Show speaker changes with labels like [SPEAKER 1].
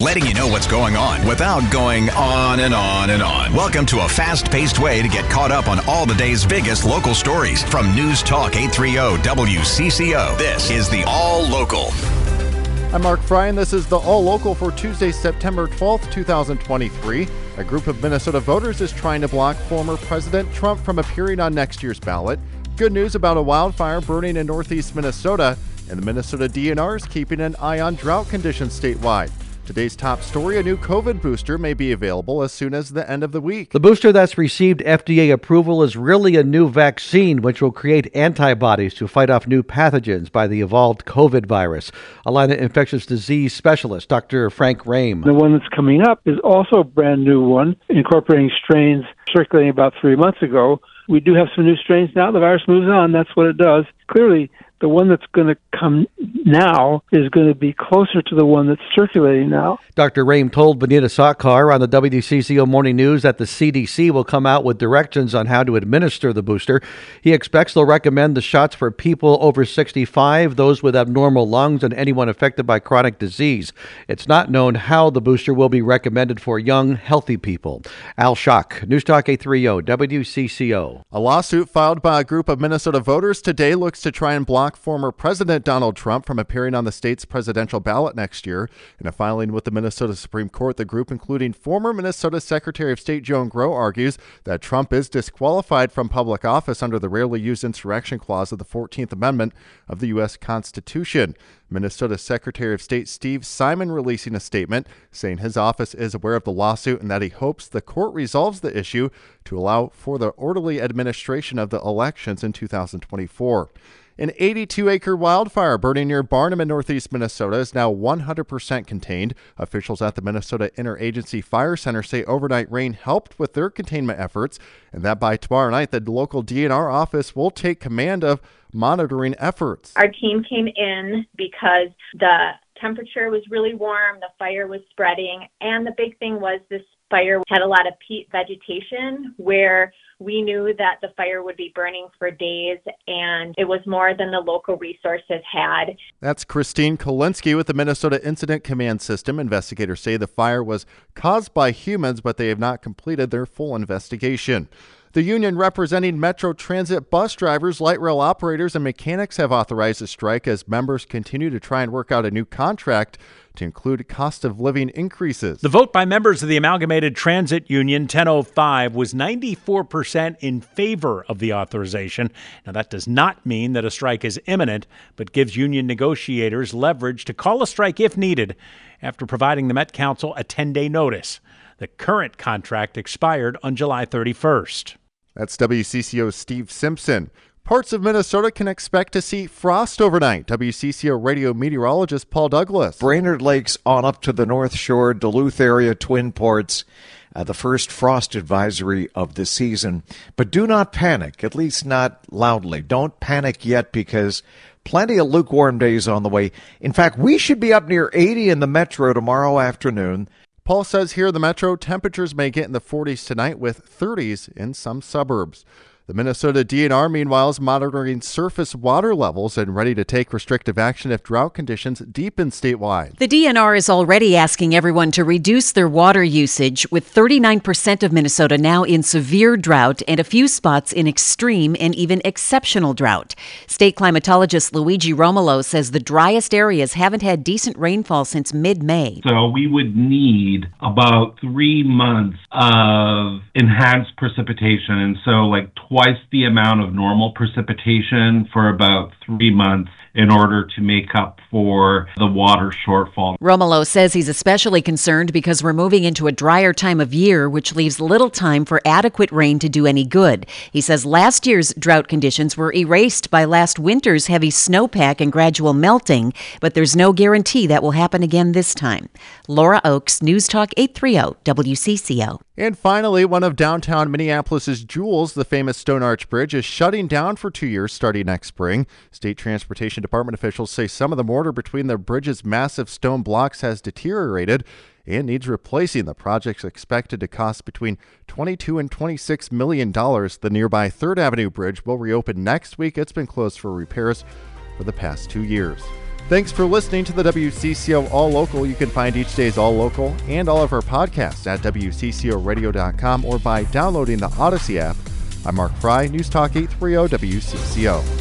[SPEAKER 1] letting you know what's going on without going on and on and on. Welcome to a fast paced way to get caught up on all the day's biggest local stories from News Talk 830 WCCO. This is the All Local.
[SPEAKER 2] I'm Mark Freie, and this is the All Local for Tuesday, September 12th, 2023. A group of Minnesota voters is trying to block former President Trump from appearing on next year's ballot. Good news about a wildfire burning in northeast Minnesota, and the Minnesota DNR is keeping an eye on drought conditions statewide. Today's top story a new COVID booster may be available as soon as the end of the week.
[SPEAKER 3] The booster that's received FDA approval is really a new vaccine which will create antibodies to fight off new pathogens by the evolved COVID virus. Allina infectious disease specialist Dr. Frank Rhame.
[SPEAKER 4] The one that's coming up is also a brand new one, incorporating strains circulating about three months ago. We do have some new strains now. The virus moves on. That's what it does. Clearly, the one that's going to come now is going to be closer to the one that's circulating now.
[SPEAKER 3] Dr. Rhame told Vineeta Sawkar on the WCCO Morning News that the CDC will come out with directions on how to administer the booster. He expects they'll recommend the shots for people over 65, those with abnormal lungs, and anyone affected by chronic disease. It's not known how the booster will be recommended for young, healthy people. Al Shock, News Talk 830, WCCO.
[SPEAKER 2] A lawsuit filed by a group of Minnesota voters today looks to try and block block former President Donald Trump from appearing on the state's presidential ballot next year. In a filing with the Minnesota Supreme Court, the group, including former Minnesota Secretary of State Joan Growe, argues that Trump is disqualified from public office under the rarely used insurrection clause of the 14th Amendment of the U.S. Constitution. Minnesota Secretary of State Steve Simon releasing a statement saying his office is aware of the lawsuit and that he hopes the court resolves the issue to allow for the orderly administration of the elections in 2024. An 82 acre wildfire burning near Barnum in northeast Minnesota is now 100% contained. Officials at the Minnesota Interagency Fire Center say overnight rain helped with their containment efforts, and that by tomorrow night, the local DNR office will take command of monitoring efforts.
[SPEAKER 5] Our team came in because the temperature was really warm, the fire was spreading, and the big thing was this fire had a lot of peat vegetation where we knew that the fire would be burning for days and it was more than the local resources had.
[SPEAKER 2] That's Christine Kolinsky with the Minnesota Incident Command System. Investigators say the fire was caused by humans, but they have not completed their full investigation. The union representing Metro Transit bus drivers, light rail operators, and mechanics have authorized a strike as members continue to try and work out a new contract to include cost of living increases.
[SPEAKER 6] The vote by members of the Amalgamated Transit Union 1005 was 94% in favor of the authorization. Now, that does not mean that a strike is imminent, but gives union negotiators leverage to call a strike if needed after providing the Met Council a 10 day notice. The current contract expired on July 31st.
[SPEAKER 2] That's WCCO's Steve Simpson. Parts of Minnesota can expect to see frost overnight. WCCO radio meteorologist Paul Douglas.
[SPEAKER 7] Brainerd Lakes on up to the North Shore, Duluth area, Twin Ports. Uh, the first frost advisory of the season. But do not panic, at least not loudly. Don't panic yet because plenty of lukewarm days on the way. In fact, we should be up near 80 in the metro tomorrow afternoon.
[SPEAKER 2] Paul says here the metro temperatures may get in the 40s tonight with 30s in some suburbs. The Minnesota DNR, meanwhile, is monitoring surface water levels and ready to take restrictive action if drought conditions deepen statewide.
[SPEAKER 8] The DNR is already asking everyone to reduce their water usage, with 39% of Minnesota now in severe drought and a few spots in extreme and even exceptional drought. State climatologist Luigi Romolo says the driest areas haven't had decent rainfall since mid May.
[SPEAKER 9] So we would need about three months of enhanced precipitation. And so, like, twice the amount of normal precipitation for about three months in order to make up for the water shortfall.
[SPEAKER 8] Romolo says he's especially concerned because we're moving into a drier time of year, which leaves little time for adequate rain to do any good. He says last year's drought conditions were erased by last winter's heavy snowpack and gradual melting, but there's no guarantee that will happen again this time. Laura Oakes, News Talk 830 WCCO.
[SPEAKER 2] And finally, one of downtown Minneapolis's jewels, the famous Stone Arch Bridge, is shutting down for two years starting next spring. State Transportation Department officials say some of the mortar between the bridge's massive stone blocks has deteriorated and needs replacing. The project's expected to cost between 22 and 26 million dollars. The nearby Third Avenue Bridge will reopen next week. It's been closed for repairs for the past two years. Thanks for listening to the WCCO All Local. You can find each day's All Local and all of our podcasts at WCCORadio.com or by downloading the Audacy app. I'm Mark Freie, News Talk 830 WCCO.